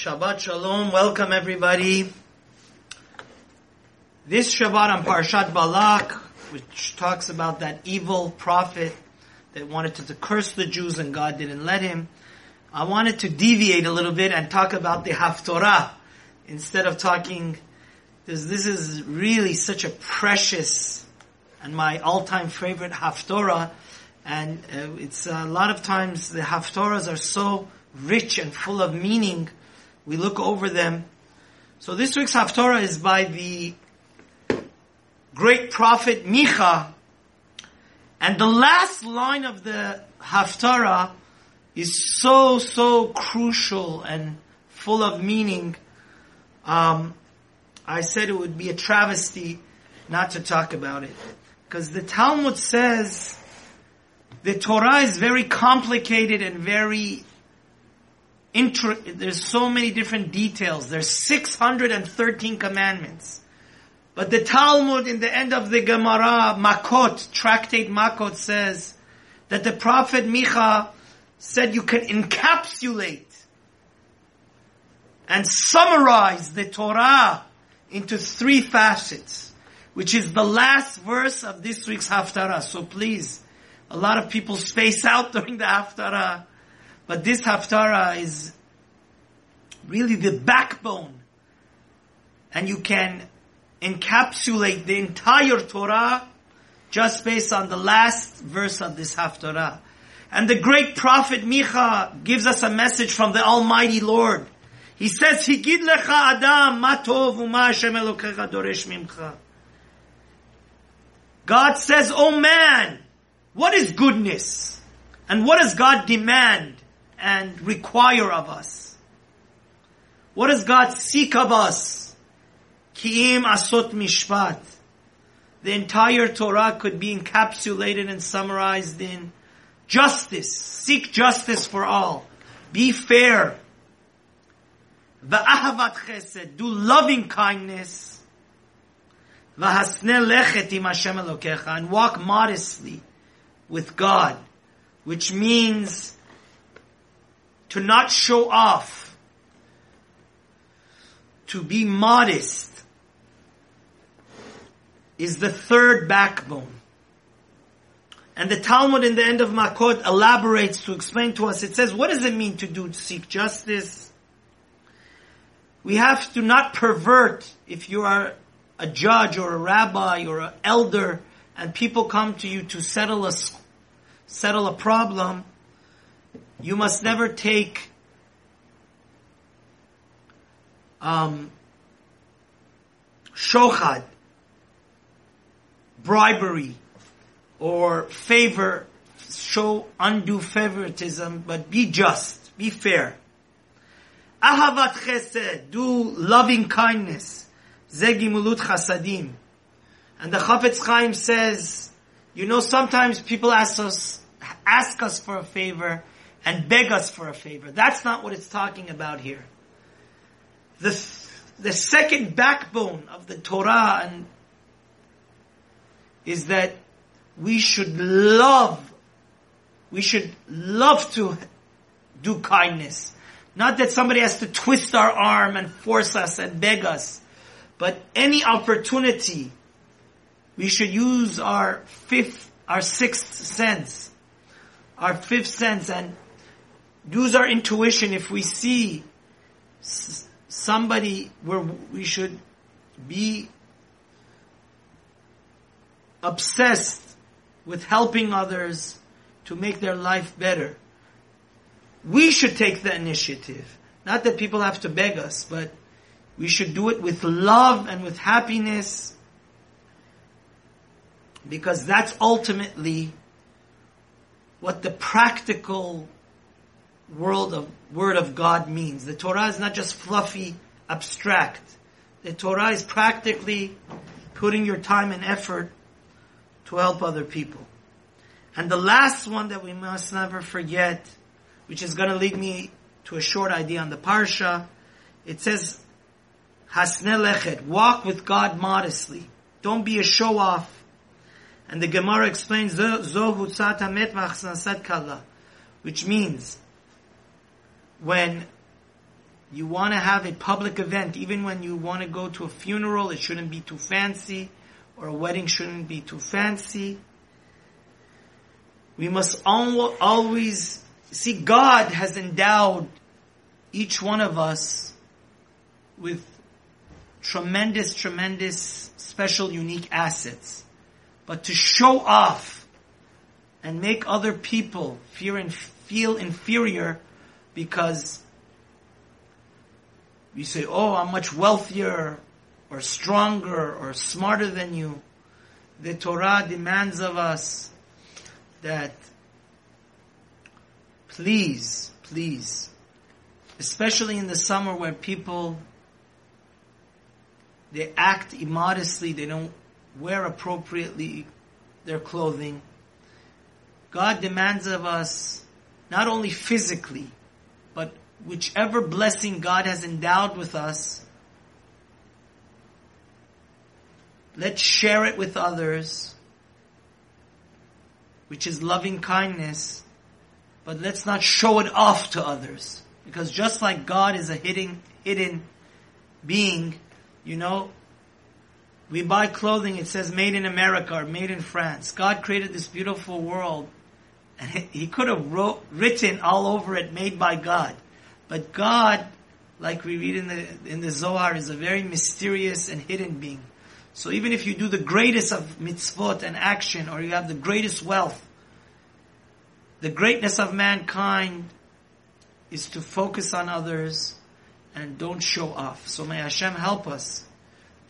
Shabbat Shalom. Welcome everybody. This Shabbat on Parshat Balak, which talks about that evil prophet that wanted to, curse the Jews and God didn't let him. I wanted to deviate a little bit and talk about the Haftorah instead of talking, because this is really such a precious and my all-time favorite Haftorah. And uh, it's a lot of times the Haftorahs are so rich and full of meaning. We look over them. So this week's Haftorah is by the great prophet Micha. And the last line of the Haftarah is so, so crucial and full of meaning. Um, I said it would be a travesty not to talk about it. Because the Talmud says the Torah is very complicated and very intro, there's so many different details. There's 613 commandments. But the Talmud in the end of the Gemara, Makot, tractate Makot says that the prophet Micha said you can encapsulate and summarize the Torah into three facets, which is the last verse of this week's Haftarah. So please, a lot of people space out during the Haftarah, but this Haftarah is really the backbone. And you can encapsulate the entire Torah just based on the last verse of this Haftarah. And the great prophet Micha gives us a message from the Almighty Lord. He says, Higid lecha adam ma tov u'ma Hashem Elokecha doresh mimcha. God says, Oh man, what is goodness? And what does God demand and require of us? What does God seek of us? Ki'im asot mishpat. The entire Torah could be encapsulated and summarized in justice. Seek justice for all. Be fair. Va'ahavat chesed. Do loving kindness. V'hasne lechet im Hashem Elokecha. And walk modestly with God. Which means to not show off. To be modest is the third backbone. And the Talmud in the end of Makot elaborates to explain to us, it says, what does it mean to do, to seek justice? We have to not pervert, if you are a judge or a rabbi or an elder, and people come to you to settle a, settle a problem, you must never take um, shochad, bribery or favor, show undue favoritism, but be just, be fair. Ahavat chesed, do loving kindness. Zegimulut chasadim. And the Chafetz Chaim says, you know, sometimes people ask us, ask us for a favor and beg us for a favor. That's not what it's talking about here. The, the second backbone of the Torah and is that we should love, we should love to do kindness. Not that somebody has to twist our arm and force us and beg us, but any opportunity, we should use our fifth, our sixth sense, our fifth sense and use our intuition if we see somebody where we should be obsessed with helping others to make their life better. We should take the initiative. Not that people have to beg us, but we should do it with love and with happiness because that's ultimately what the practical world of word of God means. The Torah is not just fluffy, abstract. The Torah is practically putting your time and effort to help other people. And the last one that we must never forget, which is going to lead me to a short idea on the parsha, it says, Hasne lechet, walk with God modestly. Don't be a show off. And the Gemara explains, Zo kala, which means when you want to have a public event, even when you want to go to a funeral, it shouldn't be too fancy, or a wedding shouldn't be too fancy. We must always see God has endowed each one of us with tremendous, tremendous, special, unique assets. But to show off and make other people fear and feel inferior because you say, oh, I'm much wealthier or stronger or smarter than you. The Torah demands of us that please, please, especially in the summer where people they act immodestly, they don't wear appropriately their clothing. God demands of us not only physically, but whichever blessing God has endowed with us, let's share it with others, which is loving kindness, but let's not show it off to others. Because just like God is a hidden, hidden being, you know, we buy clothing, it says made in America or made in France. God created this beautiful world and he could have wrote, written all over it made by God. But God, like we read in the, in the Zohar, is a very mysterious and hidden being. So even if you do the greatest of mitzvot and action, or you have the greatest wealth, the greatness of mankind is to focus on others and don't show off. So may Hashem help us.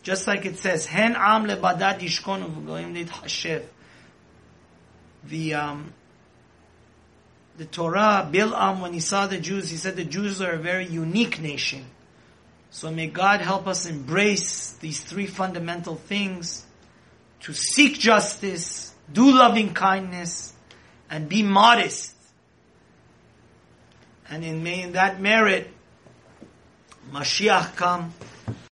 Just like it says, Hen am lebadad yishkonu The, um, the Torah, Bil'am, when he saw the Jews, he said the Jews are a very unique nation. So may God help us embrace these three fundamental things to seek justice, do loving kindness, and be modest. And in, may in that merit, Mashiach come